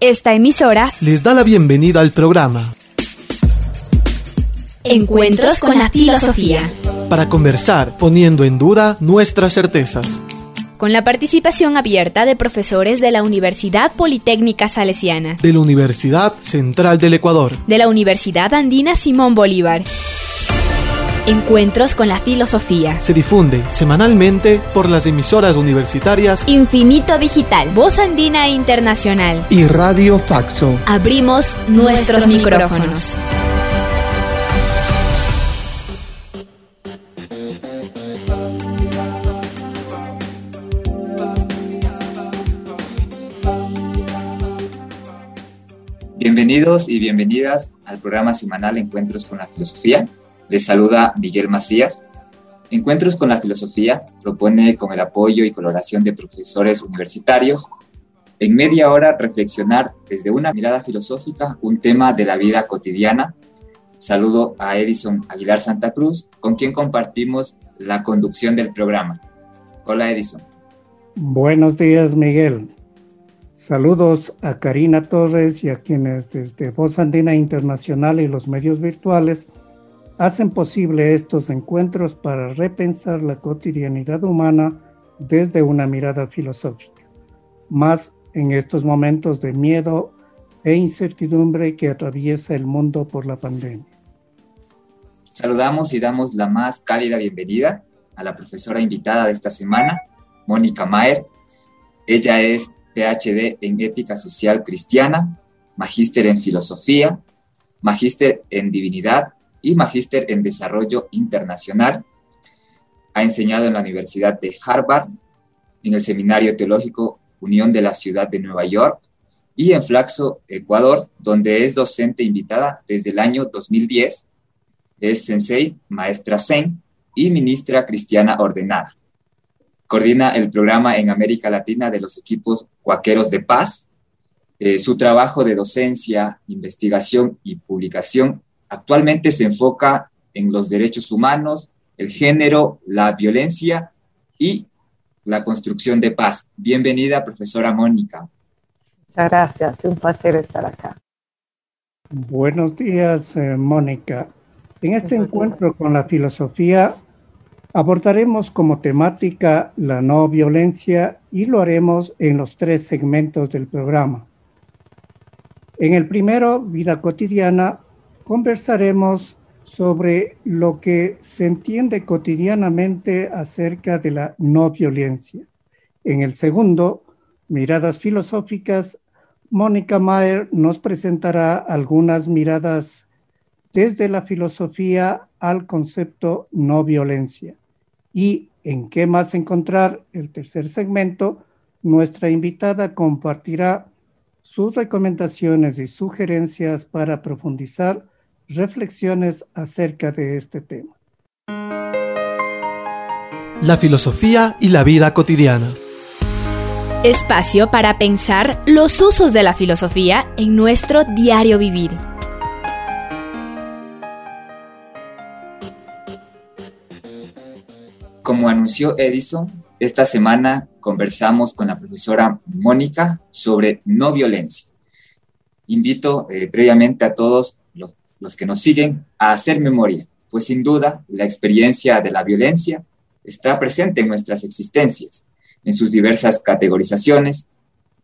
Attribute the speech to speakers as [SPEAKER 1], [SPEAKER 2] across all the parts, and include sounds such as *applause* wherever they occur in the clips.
[SPEAKER 1] Esta emisora
[SPEAKER 2] les da la bienvenida al programa
[SPEAKER 1] Encuentros con la Filosofía.
[SPEAKER 2] para conversar poniendo en duda nuestras certezas.
[SPEAKER 1] Con la participación abierta de profesores de la Universidad Politécnica Salesiana,
[SPEAKER 2] De la Universidad Central del Ecuador.
[SPEAKER 1] de la Universidad Andina Simón Bolívar. Encuentros con la Filosofía.
[SPEAKER 2] Se difunde semanalmente por las emisoras universitarias
[SPEAKER 1] Infinito Digital, Voz Andina Internacional.
[SPEAKER 3] y Radio Faxo.
[SPEAKER 1] Abrimos nuestros, micrófonos.
[SPEAKER 4] Bienvenidos y bienvenidas al programa semanal Encuentros con la Filosofía. Les saluda Miguel Macías. Encuentros con la Filosofía propone, con el apoyo y colaboración de profesores universitarios, en media hora reflexionar desde una mirada filosófica un tema de la vida cotidiana. Saludo a Edison Aguilar Santa Cruz, con quien compartimos la conducción del programa. Hola Edison.
[SPEAKER 3] Buenos días, Miguel. Saludos a Karina Torres y a quienes desde Voz Andina Internacional y los medios virtuales hacen posible estos encuentros para repensar la cotidianidad humana desde una mirada filosófica, más en estos momentos de miedo e incertidumbre que atraviesa el mundo por la pandemia.
[SPEAKER 4] Saludamos y damos la más cálida bienvenida a la profesora invitada de esta semana, Mónica Maer. Ella es PhD en Ética Social Cristiana, magíster en Filosofía, magíster en Divinidad y magíster en Desarrollo Internacional. Ha enseñado en la Universidad de Harvard, en el Seminario Teológico Unión de la Ciudad de Nueva York y en Flaxo, Ecuador, donde es docente invitada desde el año 2010. Es sensei, maestra zen y ministra cristiana ordenada. Coordina el programa en América Latina de los equipos Cuaqueros de Paz. Eh, su trabajo de docencia, investigación y publicación actualmente se enfoca en los derechos humanos, el género, la violencia y la construcción de paz. Bienvenida, profesora Mónica.
[SPEAKER 5] Muchas gracias, un placer estar acá.
[SPEAKER 3] Buenos días, eh, Mónica. En este
[SPEAKER 5] Buenos días.
[SPEAKER 3] encuentro con la filosofía abordaremos como temática la no violencia y lo haremos en los tres segmentos del programa. En el primero, vida cotidiana, conversaremos sobre lo que se entiende cotidianamente acerca de la no violencia. En el segundo, miradas filosóficas, Mónica Mayer nos presentará algunas miradas desde la filosofía al concepto no violencia. Y en qué más encontrar el tercer segmento, nuestra invitada compartirá sus recomendaciones y sugerencias para profundizar reflexiones acerca de este tema.
[SPEAKER 2] La filosofía y la vida cotidiana.
[SPEAKER 1] Espacio para pensar los usos de la filosofía en nuestro diario vivir.
[SPEAKER 4] Como anunció Edison, esta semana conversamos con la profesora Mónica sobre no violencia. Invito eh, previamente a todos los, los que nos siguen a hacer memoria, pues sin duda la experiencia de la violencia está presente en nuestras existencias, en sus diversas categorizaciones.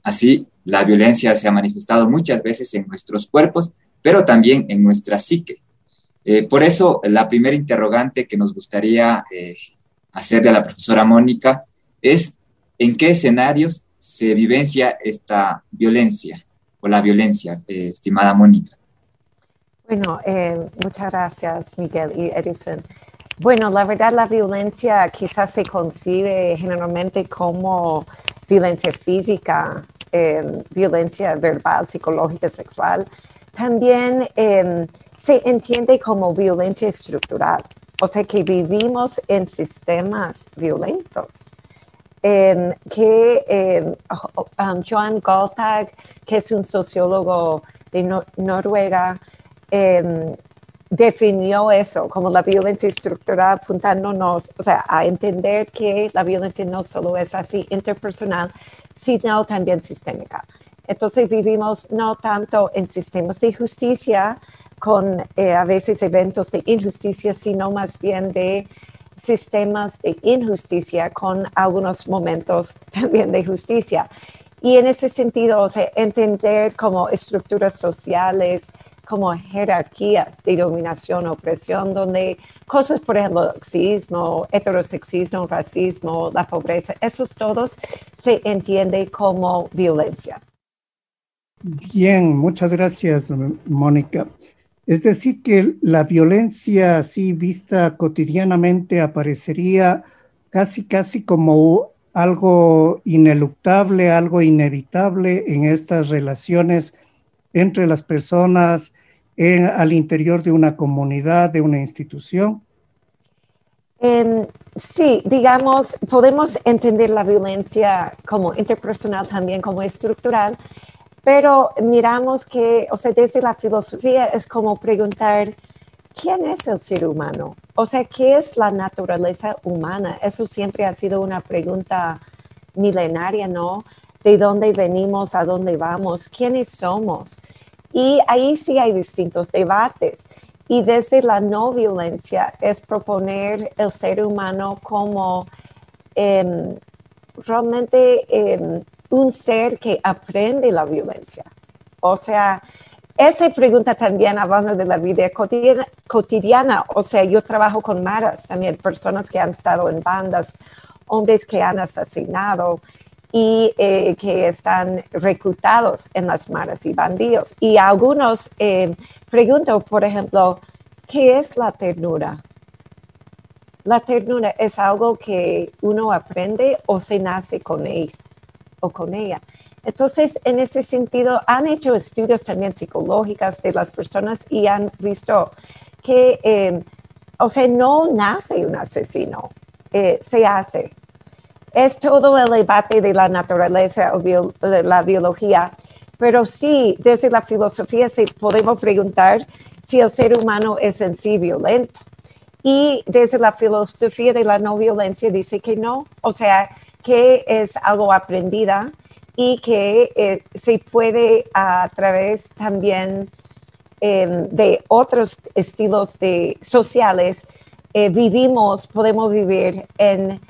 [SPEAKER 4] Así, la violencia se ha manifestado muchas veces en nuestros cuerpos, pero también en nuestra psique. Eh, por eso, la primera interrogante que nos gustaría eh, hacerle a la profesora Mónica es en qué escenarios se vivencia esta violencia o la violencia, eh, estimada Mónica.
[SPEAKER 5] Bueno, eh, muchas gracias, Miguel y Edison. Bueno, la verdad, la violencia quizás se concibe generalmente como violencia física, eh, violencia verbal, psicológica, sexual. También eh, se entiende como violencia estructural, o sea que vivimos en sistemas violentos. Eh, que eh, um, Joan Goldtag, que es un sociólogo de Nor- Noruega, eh, definió eso como la violencia estructural, apuntándonos a entender que la violencia no solo es así interpersonal, sino también sistémica. Entonces vivimos no tanto en sistemas de justicia con eh, a veces eventos de injusticia, sino más bien de sistemas de injusticia con algunos momentos *laughs* también de justicia. Y en ese sentido, o sea, entender como estructuras sociales, como jerarquías de dominación, opresión, donde cosas, por ejemplo, sexismo, heterosexismo, racismo, la pobreza, esos todos se entienden como violencias.
[SPEAKER 3] Bien, muchas gracias, Mónica. Es decir, que la violencia así vista cotidianamente aparecería casi, casi como algo ineluctable, algo inevitable en estas relaciones entre las personas al interior de una comunidad, de una institución?
[SPEAKER 5] Em, sí, digamos, podemos entender la violencia como interpersonal también como estructural, pero miramos que, o sea, desde la filosofía es como preguntar, ¿quién es el ser humano? O sea, ¿qué es la naturaleza humana? Eso siempre ha sido una pregunta milenaria, ¿no? ¿De dónde venimos? ¿A dónde vamos? ¿Quiénes somos? Y ahí sí hay distintos debates. Y desde la no violencia es proponer el ser humano como em, realmente em, un ser que aprende la violencia. O sea, esa pregunta también hablando de la vida cotidiana, o sea, yo trabajo con maras también, personas que han estado en bandas, hombres que han asesinado y eh, que están reclutados en las maras y bandidos. Y algunos eh, pregunto, por ejemplo, ¿qué es la ternura? La ternura es algo que uno aprende o se nace con él o con ella. Entonces, en ese sentido, han hecho estudios también psicológicos de las personas y han visto que, eh, o sea, no nace un asesino, eh, se hace. Es todo el debate de la naturaleza o de la biología, pero sí, desde la filosofía se podemos preguntar si el ser humano es en sí violento. Y desde la filosofía de la no violencia dice que no, o sea, que es algo aprendida y que eh, se puede a través también em, de otros estilos de, sociales, eh, vivimos, podemos vivir en,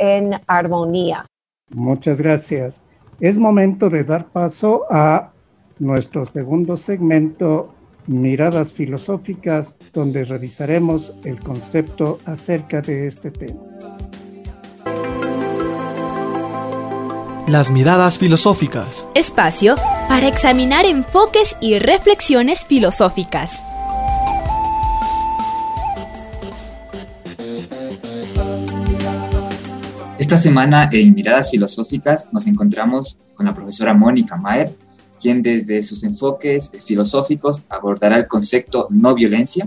[SPEAKER 5] en armonía.
[SPEAKER 3] Muchas gracias. Es momento de dar paso a nuestro segundo segmento, Miradas Filosóficas, donde revisaremos el concepto acerca de este tema.
[SPEAKER 2] Las miradas filosóficas.
[SPEAKER 1] Espacio para examinar enfoques y reflexiones filosóficas.
[SPEAKER 4] Esta semana en Miradas Filosóficas nos encontramos con la profesora Mónica Maer, quien desde sus enfoques filosóficos abordará el concepto no violencia.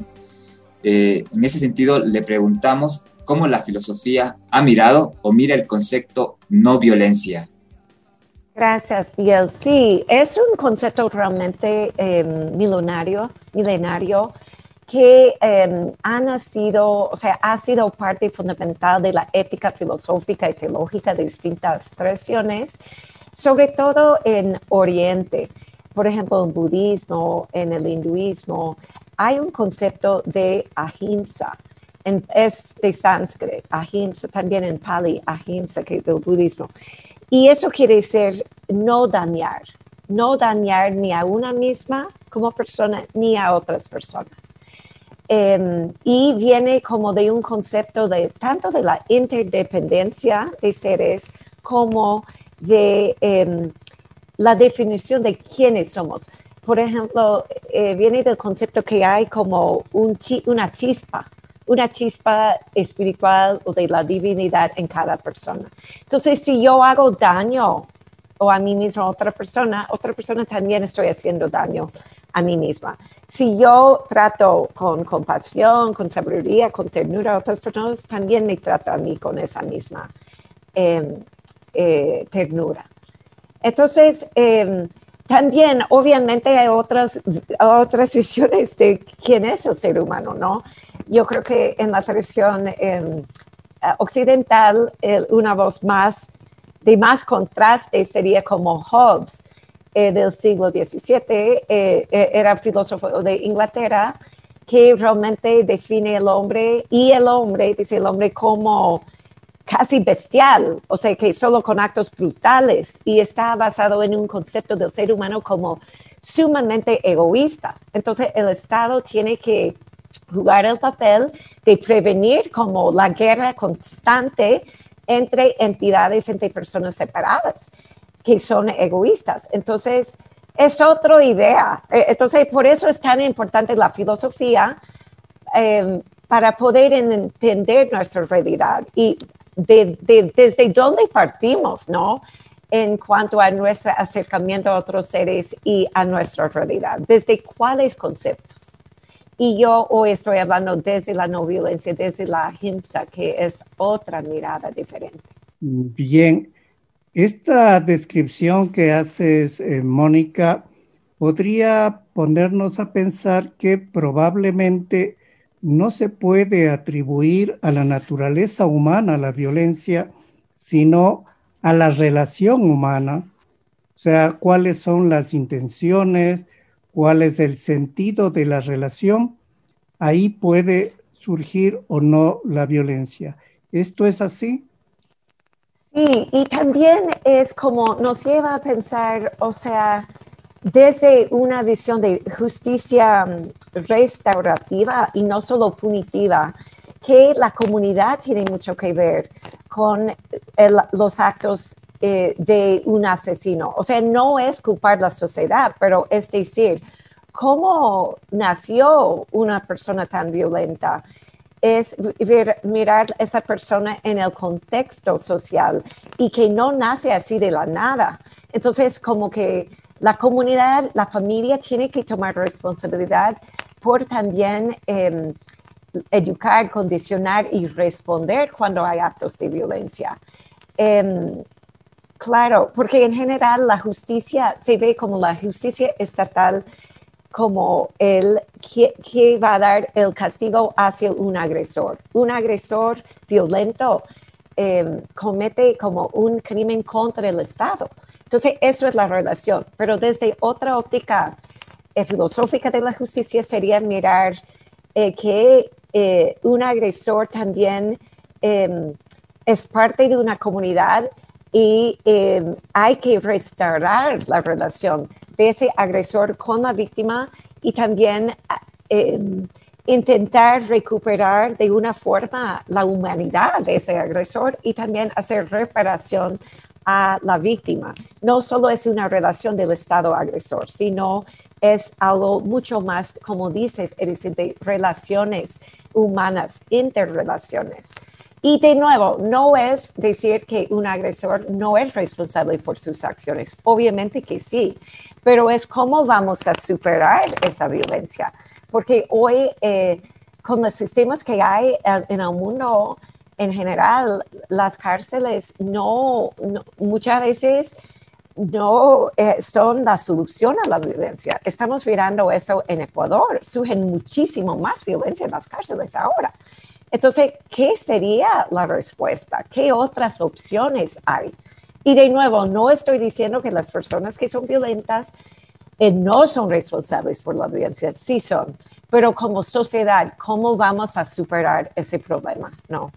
[SPEAKER 4] Eh, en ese sentido, le preguntamos cómo la filosofía ha mirado o mira el concepto no violencia.
[SPEAKER 5] Gracias, Biel. Sí, es un concepto realmente em, milenario, milenario que em, ha nacido, o sea, ha sido parte fundamental de la ética filosófica y teológica de distintas tradiciones, sobre todo en Oriente. Por ejemplo, en budismo, en el hinduismo, hay un concepto de ahimsa. es de sánscrito, ahimsa, también en pali, ahimsa, que es del budismo. Y eso quiere decir no dañar, no dañar ni a una misma como persona ni a otras personas. Em, y viene como de un concepto de tanto de la interdependencia de seres como de em, la definición de quiénes somos. Por ejemplo, eh, viene del concepto que hay como un una chispa una chispa espiritual o de la divinidad en cada persona. Entonces, si yo hago daño o a mí misma a otra persona, otra persona también estoy haciendo daño a mí misma. Si yo trato con compasión, con sabiduría, con ternura a otras personas, también me trato a mí con esa misma em, eh, ternura. Entonces, em, también, obviamente, hay otras, otras visiones de quién es el ser humano, ¿no? Yo creo que en la tradición em, occidental, una voz más de más contraste sería como Hobbes, del siglo XVII, era filósofo de Inglaterra, que realmente define el hombre y el hombre, dice el hombre como casi bestial, o sea, que solo con actos brutales y está basado en un concepto del ser humano como sumamente egoísta. Entonces el Estado tiene que jugar el papel de prevenir como la guerra constante entre entidades, entre personas separadas que son egoístas. Entonces, es otra idea. E, entonces, por eso es tan importante la filosofía em, para poder entender nuestra realidad y desde dónde partimos, ¿no? En cuanto a nuestro acercamiento a otros seres y a nuestra realidad, desde cuáles conceptos. Y yo hoy estoy hablando desde la no violencia, desde la ahimsa, que es otra mirada diferente.
[SPEAKER 3] Bien, esta descripción que haces, eh, Mónica, podría ponernos a pensar que probablemente no se puede atribuir a la naturaleza humana la violencia, sino a la relación humana, o sea, cuáles son las intenciones, cuál es el sentido de la relación, ahí puede surgir o no la violencia. ¿Esto es así?
[SPEAKER 5] Sí, y también es como nos lleva a pensar, o sea, desde una visión de justicia mm, restaurativa y no solo punitiva, que la comunidad tiene mucho que ver con los actos eh, de un asesino. O sea, no es culpar la sociedad, pero es decir, cómo nació una persona tan violenta es mirar a esa persona en el contexto social y que no nace así de la nada. Entonces, como que la comunidad, la familia tiene que tomar responsabilidad por también em, educar, condicionar y responder cuando hay actos de violencia. Em, claro, porque en general la justicia se ve como la justicia estatal como el que, va a dar el castigo hacia un agresor. Un agresor violento em, comete como un crimen contra el Estado. Entonces, eso es la relación. Pero desde otra óptica eh, filosófica de la justicia sería mirar eh, que eh, un agresor también em, es parte de una comunidad y em, hay que restaurar la relación de ese agresor con la víctima y también em, intentar recuperar de una forma la humanidad de ese agresor y también hacer reparación a la víctima. No solo es una relación del Estado agresor, sino es algo mucho más, como dices, de relaciones humanas, interrelaciones. Y de nuevo, no es decir que un agresor no es responsable por sus acciones. Obviamente que sí, pero es cómo vamos a superar esa violencia. Porque hoy, eh, con los sistemas que hay en el mundo en general, las cárceles no, muchas veces no eh, son la solución a la violencia. Estamos mirando eso en Ecuador. Surgen muchísimo más violencia en las cárceles ahora. Entonces, ¿qué sería la respuesta? ¿Qué otras opciones hay? Y de nuevo, no estoy diciendo que las personas que son violentas eh, no son responsables por la violencia, sí son, pero como sociedad, ¿cómo vamos a superar ese problema? No.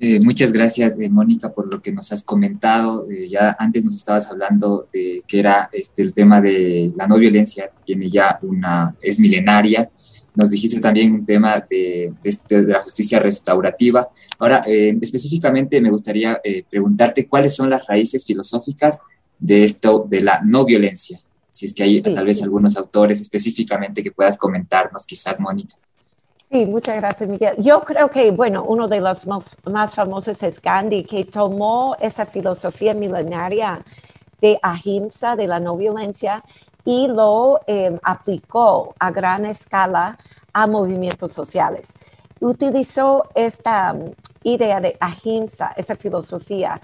[SPEAKER 4] Eh, muchas gracias, eh, Mónica, por lo que nos has comentado. ya antes nos estabas hablando de que era este, el tema de la no violencia, tiene ya una, es milenaria, nos dijiste también un tema de, de, la justicia restaurativa. Ahora, eh, específicamente me gustaría eh, preguntarte cuáles son las raíces filosóficas de esto, de la no violencia. Si es que hay tal vez algunos autores específicamente que puedas comentarnos, quizás, Mónica.
[SPEAKER 5] Sí, muchas gracias, Miguel. Yo creo que, bueno, uno de los más, más famosos es Gandhi, que tomó esa filosofía milenaria de ahimsa, de la no violencia, y lo em, aplicó a gran escala a movimientos sociales. Utilizó esta um, idea de ahimsa, esa filosofía,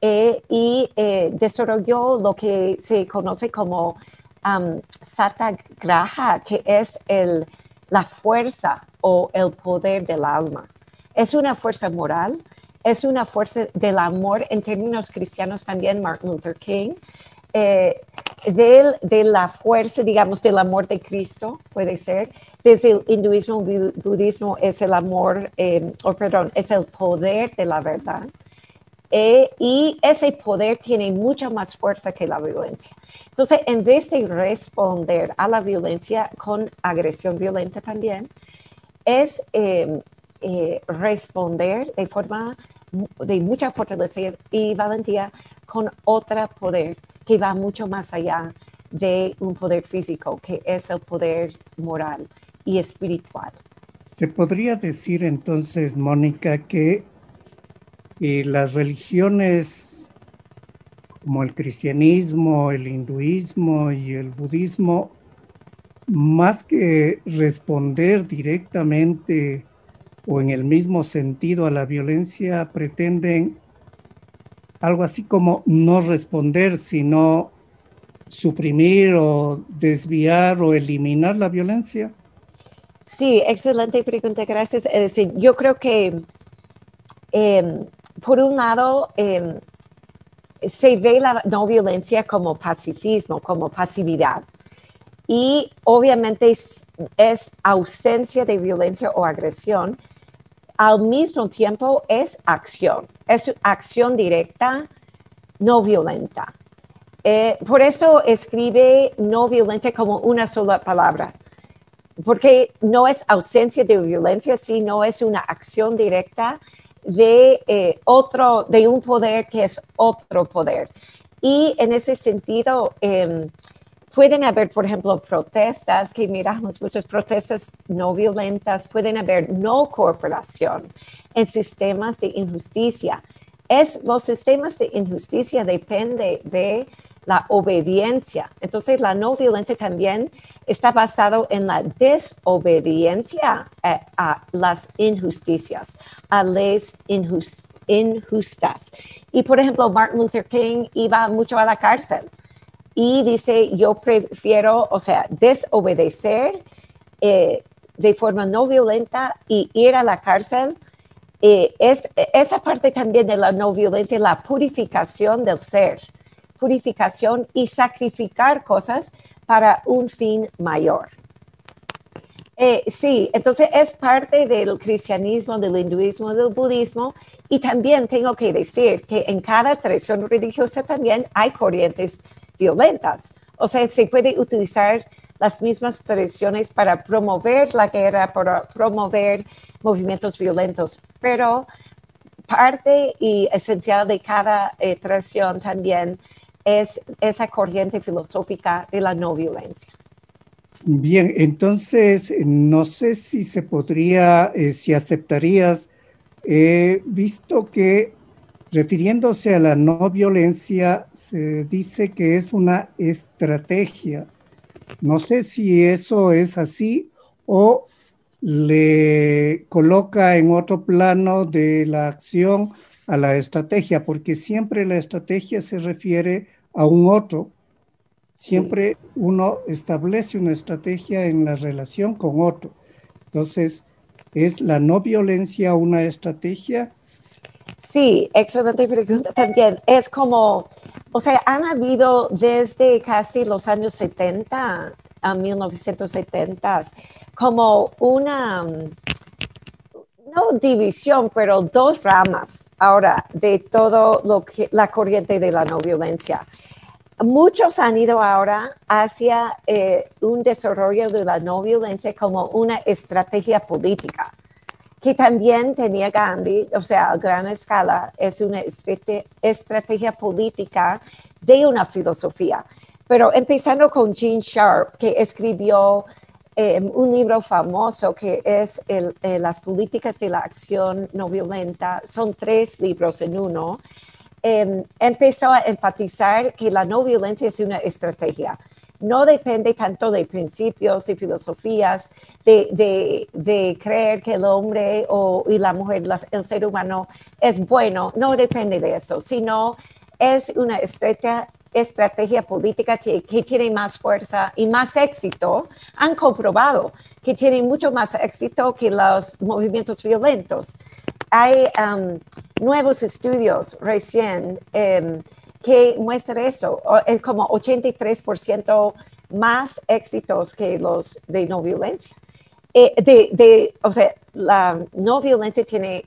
[SPEAKER 5] eh, y eh, desarrolló lo que se conoce como um, satyagraha, que es el, la fuerza o el poder del alma. Es una fuerza moral, es una fuerza del amor en términos cristianos también, Martin Luther King, eh, del, de la fuerza, digamos, del amor de Cristo, puede ser. Desde el hinduismo, budismo es el amor, o perdón, es el poder de la verdad. Eh, y ese poder tiene mucha más fuerza que la violencia. Entonces, en vez de responder a la violencia con agresión violenta también, es eh, responder de forma de mucha fortaleza y valentía con otro poder que va mucho más allá de un poder físico, que es el poder moral y espiritual.
[SPEAKER 3] Se podría decir entonces, Mónica, que eh, las religiones como el cristianismo, el hinduismo y el budismo, más que responder directamente o en el mismo sentido a la violencia, pretenden algo así como no responder, sino suprimir o desviar o eliminar la violencia?
[SPEAKER 5] Sí, excelente pregunta, gracias. Es decir, yo creo que em, por un lado em, se ve la no violencia como pacifismo, como pasividad. Y obviamente es ausencia de violencia o agresión, al mismo tiempo es acción, es acción directa, no violenta. Eh, por eso escribe no violenta como una sola palabra, porque no es ausencia de violencia, sino es una acción directa de eh, otro, de un poder que es otro poder. Y en ese sentido, em, Pueden haber, por ejemplo, protestas, que miramos muchas protestas no violentas, pueden haber no cooperación en sistemas de injusticia. Es, los sistemas de injusticia dependen de la obediencia. Entonces, la no violencia también está basado en la desobediencia a, a las injusticias, a leyes injustas. Y, por ejemplo, Martin Luther King iba mucho a la cárcel y dice, yo prefiero, o sea, desobedecer eh, de forma no violenta y ir a la cárcel. Eh, es, esa parte también de la no violencia, la purificación del ser, purificación y sacrificar cosas para un fin mayor. Eh, sí, entonces es parte del cristianismo, del hinduismo, del budismo y también tengo que decir que en cada tradición religiosa también hay corrientes violentas. O sea, se puede utilizar las mismas tradiciones para promover la guerra, para promover movimientos violentos, pero parte y esencial de cada eh, tradición también es esa corriente filosófica de la no violencia.
[SPEAKER 3] Bien, entonces no sé si se podría, eh, si aceptarías, eh, visto que Refiriéndose a la no violencia, se dice que es una estrategia. No sé si eso es así o le coloca en otro plano de la acción a la estrategia, porque siempre la estrategia se refiere a un otro. Siempre uno establece una estrategia en la relación con otro. Entonces, ¿es la no violencia una estrategia?
[SPEAKER 5] Sí, excelente pregunta también. Es como, o sea, han habido desde casi los años 70 a 1970 como una, no división, pero dos ramas ahora de todo lo que, la corriente de la no violencia. Muchos han ido ahora hacia eh, un desarrollo de la no violencia como una estrategia política que también tenía Gandhi, o sea, a gran escala, es una estrategia política de una filosofía. Pero empezando con Gene Sharp, que escribió em, un libro famoso que es eh, Las políticas de la acción no violenta, son tres libros en uno, em, empezó a enfatizar que la no violencia es una estrategia no depende tanto de principios y filosofías, de, creer que el hombre o, y la mujer, el ser humano es bueno, no depende de eso, sino es una estrategia, política que, tiene más fuerza y más éxito. Han comprobado que tiene mucho más éxito que los movimientos violentos. Hay um, nuevos estudios recién. Em, que muestra eso. Es como 83% más éxitos que los de no violencia. Eh, de, o sea, la no violencia tiene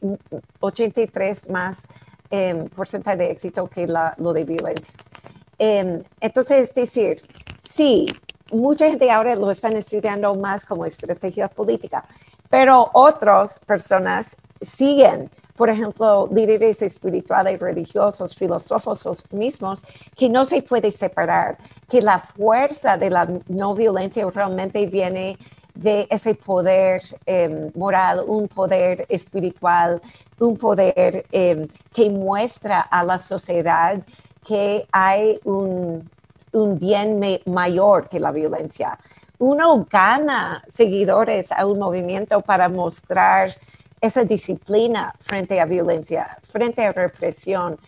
[SPEAKER 5] 83 más eh, porcentaje de éxito que la, lo de violencia. Em, entonces, es decir, sí, mucha gente ahora lo están estudiando más como estrategia política, pero otras personas siguen, por ejemplo, líderes espirituales, religiosos, filósofos los mismos, que no se puede separar, que la fuerza de la no violencia realmente viene de ese poder em, moral, un poder espiritual, un poder em, que muestra a la sociedad que hay un, un bien mayor que la violencia. Uno gana seguidores a un movimiento para mostrar esa disciplina frente a violencia, frente a represión.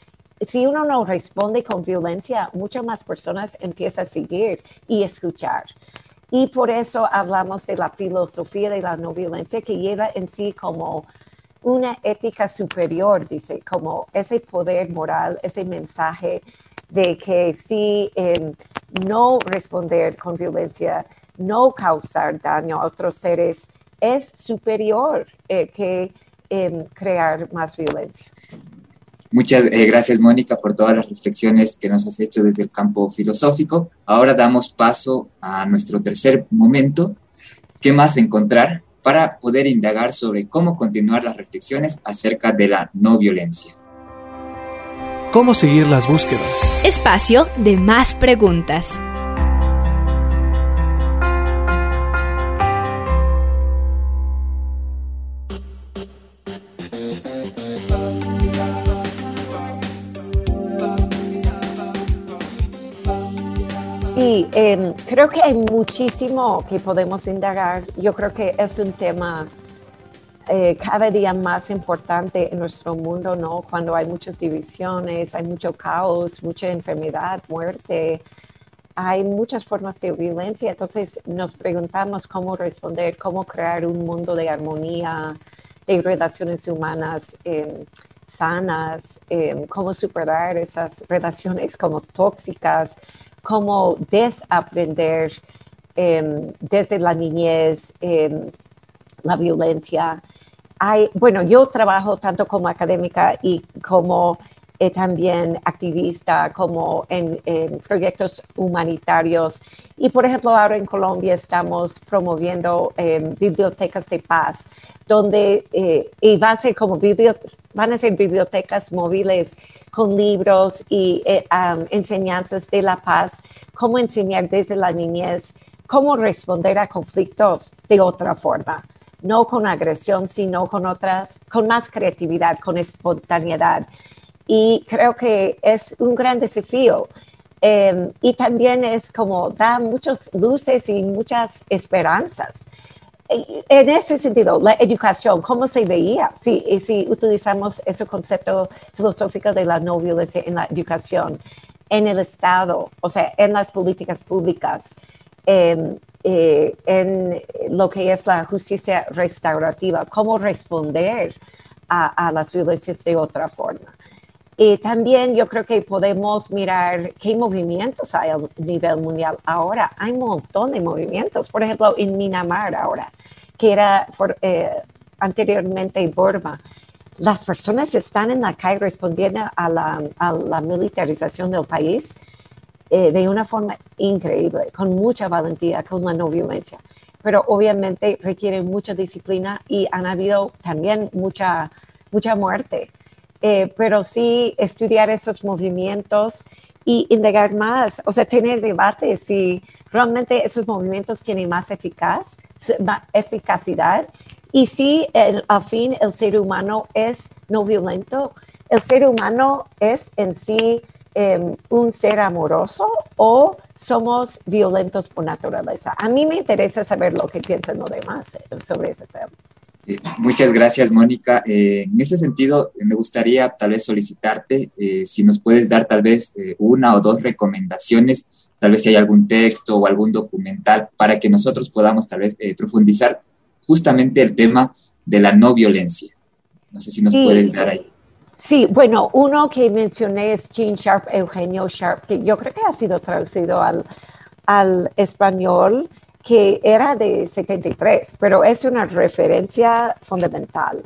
[SPEAKER 5] Si uno no responde con violencia, muchas más personas empiezan a seguir y escuchar. Y por eso hablamos de la filosofía de la no violencia que lleva en sí como una ética superior, dice, como ese poder moral, ese mensaje de que si em, no responder con violencia, no causar daño a otros seres, es superior eh, que em, crear más violencia.
[SPEAKER 4] Muchas eh, gracias, Mónica, por todas las reflexiones que nos has hecho desde el campo filosófico. Ahora damos paso a nuestro tercer momento, ¿qué más encontrar? para poder indagar sobre cómo continuar las reflexiones acerca de la no violencia.
[SPEAKER 2] ¿Cómo seguir las búsquedas?
[SPEAKER 1] Espacio de más preguntas.
[SPEAKER 5] Sí, em, creo que hay muchísimo que podemos indagar. Yo creo que es un tema eh, cada día más importante en nuestro mundo, ¿no? Cuando hay muchas divisiones, hay mucho caos, mucha enfermedad, muerte, hay muchas formas de violencia. Entonces nos preguntamos cómo responder, cómo crear un mundo de armonía, de relaciones humanas em, sanas, em, cómo superar esas relaciones como tóxicas cómo desaprender em, desde la niñez em, la violencia. Hay, bueno, yo trabajo tanto como académica y como eh, también activista, como en, proyectos humanitarios. Y por ejemplo, ahora en Colombia estamos promoviendo em, bibliotecas de paz, donde eh, y va a ser como van a ser bibliotecas móviles con libros y eh, enseñanzas de la paz, cómo enseñar desde la niñez, cómo responder a conflictos de otra forma, no con agresión, sino con otras, con más creatividad, con espontaneidad. Y creo que es un gran desafío. Em, y también es como da muchas luces y muchas esperanzas en ese sentido, la educación, ¿cómo se veía si, si utilizamos ese concepto filosófico de la no violencia en la educación, en el Estado, o sea, en las políticas públicas, en, eh, en lo que es la justicia restaurativa, cómo responder a las violencias de otra forma? Y también yo creo que podemos mirar qué movimientos hay a nivel mundial ahora. Hay un montón de movimientos. Por ejemplo, en Minamar ahora, que era eh, anteriormente Burma. Las personas están en la calle respondiendo a la, militarización del país eh, de una forma increíble, con mucha valentía, con la no violencia. Pero obviamente requiere mucha disciplina y han habido también mucha, mucha muerte. Eh, pero sí estudiar esos movimientos y indagar más, o sea, tener debates si realmente esos movimientos tienen más eficaz, eficacidad y si al fin el ser humano es no violento, el ser humano es en sí em, un ser amoroso o somos violentos por naturaleza. A mí me interesa saber lo que piensan los demás sobre ese tema.
[SPEAKER 4] Eh, muchas gracias, Mónica. Eh, en ese sentido, me gustaría tal vez solicitarte eh, si nos puedes dar tal vez una o dos recomendaciones, tal vez si hay algún texto o algún documental para que nosotros podamos tal vez profundizar justamente el tema de la no violencia. No sé si nos puedes dar ahí.
[SPEAKER 5] Sí, bueno, uno que mencioné es Gene Sharp, Eugenio Sharp, que yo creo que ha sido traducido al, al español, que era de 73, pero es una referencia fundamental.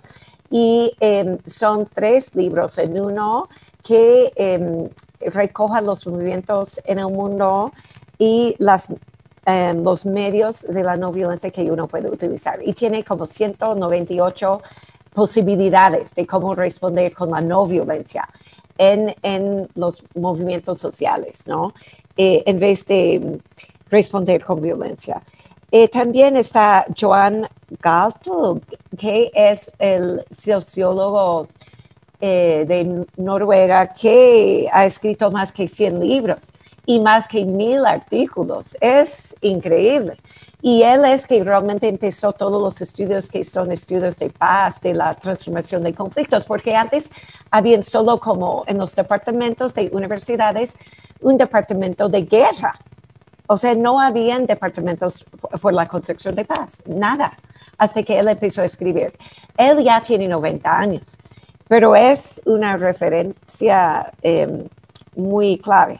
[SPEAKER 5] Y em, son tres libros en uno que eh, recoja los movimientos en el mundo y em, los medios de la no violencia que uno puede utilizar. Y tiene como 198 posibilidades de cómo responder con la no violencia en, en los movimientos sociales, ¿no? Eh, en vez de responder con violencia. Eh, también está Joan Galtung, que es el sociólogo eh, de Noruega que ha escrito más que 100 libros y más que mil artículos. Es increíble. Y él es que realmente empezó todos los estudios que son estudios de paz, de la transformación de conflictos, porque antes habían solo como en los departamentos de universidades un departamento de guerra. O sea, no habían departamentos por la construcción de paz, nada, hasta que él empezó a escribir. Él ya tiene 90 años, pero es una referencia em, muy clave.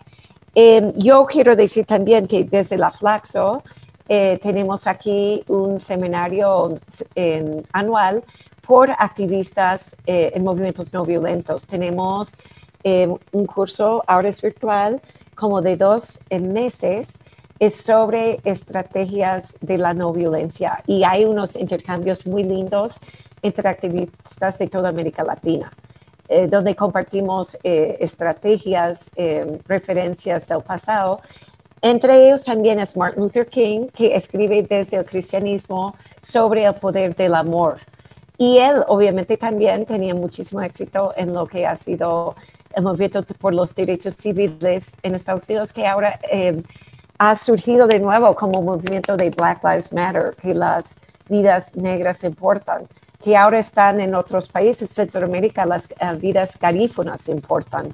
[SPEAKER 5] Em, yo quiero decir también que desde la Flaxo, eh, tenemos aquí un seminario anual por activistas eh, en movimientos no violentos. Tenemos un curso, ahora es virtual, como de dos meses, es sobre estrategias de la no violencia y hay unos intercambios muy lindos entre activistas de toda América Latina, donde compartimos estrategias, referencias del pasado entre ellos también es Martin Luther King, que escribe desde el cristianismo sobre el poder del amor. Y él obviamente también tenía muchísimo éxito en lo que ha sido el movimiento por los derechos civiles en Estados Unidos, que ahora eh, ha surgido de nuevo como movimiento de Black Lives Matter, que las vidas negras importan, que ahora están en otros países, Centroamérica, las eh, vidas garífunas importan.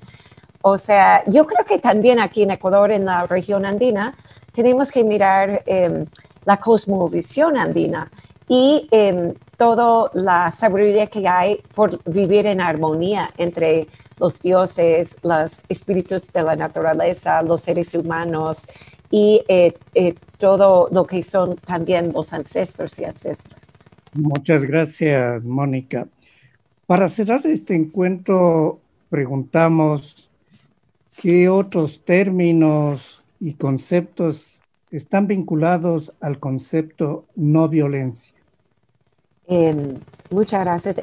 [SPEAKER 5] O sea, yo creo que también aquí en Ecuador, en la región andina, tenemos que mirar em, la cosmovisión andina y eh, toda la sabiduría que hay por vivir en armonía entre los dioses, los espíritus de la naturaleza, los seres humanos y eh, eh, todo lo que son también los ancestros y ancestras.
[SPEAKER 3] Muchas gracias, Mónica. Para cerrar este encuentro, preguntamos ¿Qué otros términos y conceptos están vinculados al concepto no violencia?
[SPEAKER 5] Em, muchas gracias.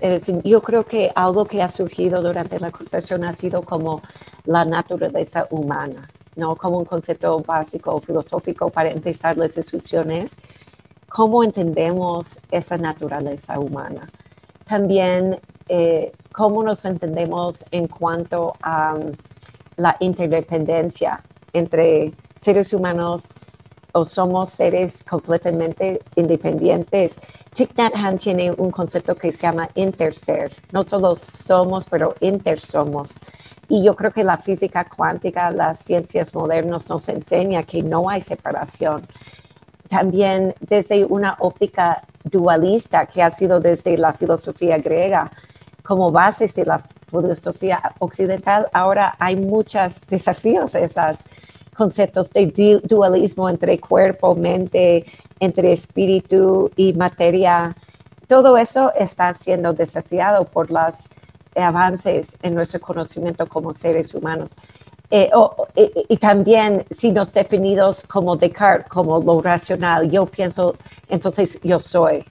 [SPEAKER 5] Yo creo que algo que ha surgido durante la conversación ha sido como la naturaleza humana, ¿no? Como un concepto básico filosófico para empezar las discusiones. ¿Cómo entendemos esa naturaleza humana? También, eh, ¿cómo nos entendemos en cuanto a la interdependencia entre seres humanos o somos seres completamente independientes. Thich Nhat tiene un concepto que se llama interser. No solo somos, pero intersomos. Y yo creo que la física cuántica, las ciencias modernas nos enseña que no hay separación. También desde una óptica dualista que ha sido desde la filosofía griega como base de la filosofía occidental, ahora hay muchos desafíos esos conceptos de dualismo entre cuerpo, mente, entre espíritu y materia. Todo eso está siendo desafiado por los avances en nuestro conocimiento como seres humanos. Eh, y, también si nos definimos como Descartes, como lo racional, yo pienso, entonces yo soy.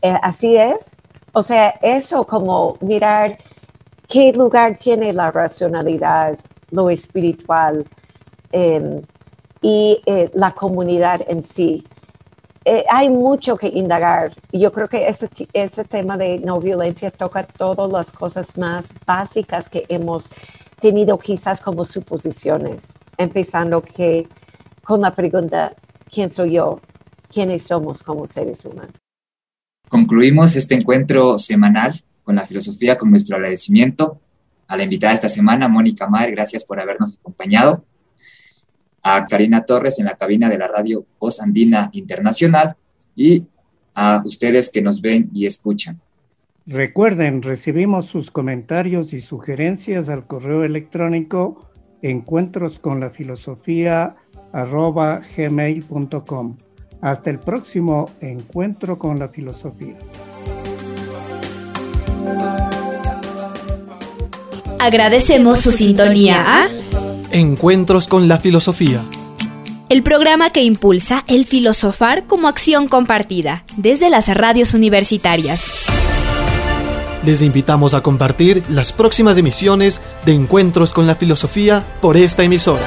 [SPEAKER 5] Eh, así es. O sea, eso como mirar qué lugar tiene la racionalidad, lo espiritual em, y eh, la comunidad en sí. Eh, hay mucho que indagar. Yo creo que ese, ese tema de no violencia toca todas las cosas más básicas que hemos tenido quizás como suposiciones, empezando que con la pregunta, ¿quién soy yo? ¿Quiénes somos como seres humanos?
[SPEAKER 4] Concluimos este encuentro semanal con la filosofía, con nuestro agradecimiento a la invitada esta semana, Mónica Maer, gracias por habernos acompañado, a Karina Torres en la cabina de la radio Voz Andina Internacional y a ustedes que nos ven y escuchan.
[SPEAKER 3] Recuerden, recibimos sus comentarios y sugerencias al correo electrónico encuentros con la filosofía gmail.com. Hasta el próximo encuentro con la filosofía.
[SPEAKER 1] Agradecemos su sintonía a
[SPEAKER 2] Encuentros con la filosofía.
[SPEAKER 1] El programa que impulsa el filosofar como acción compartida desde las radios universitarias.
[SPEAKER 2] Les invitamos a compartir las próximas emisiones de Encuentros con la Filosofía por esta emisora.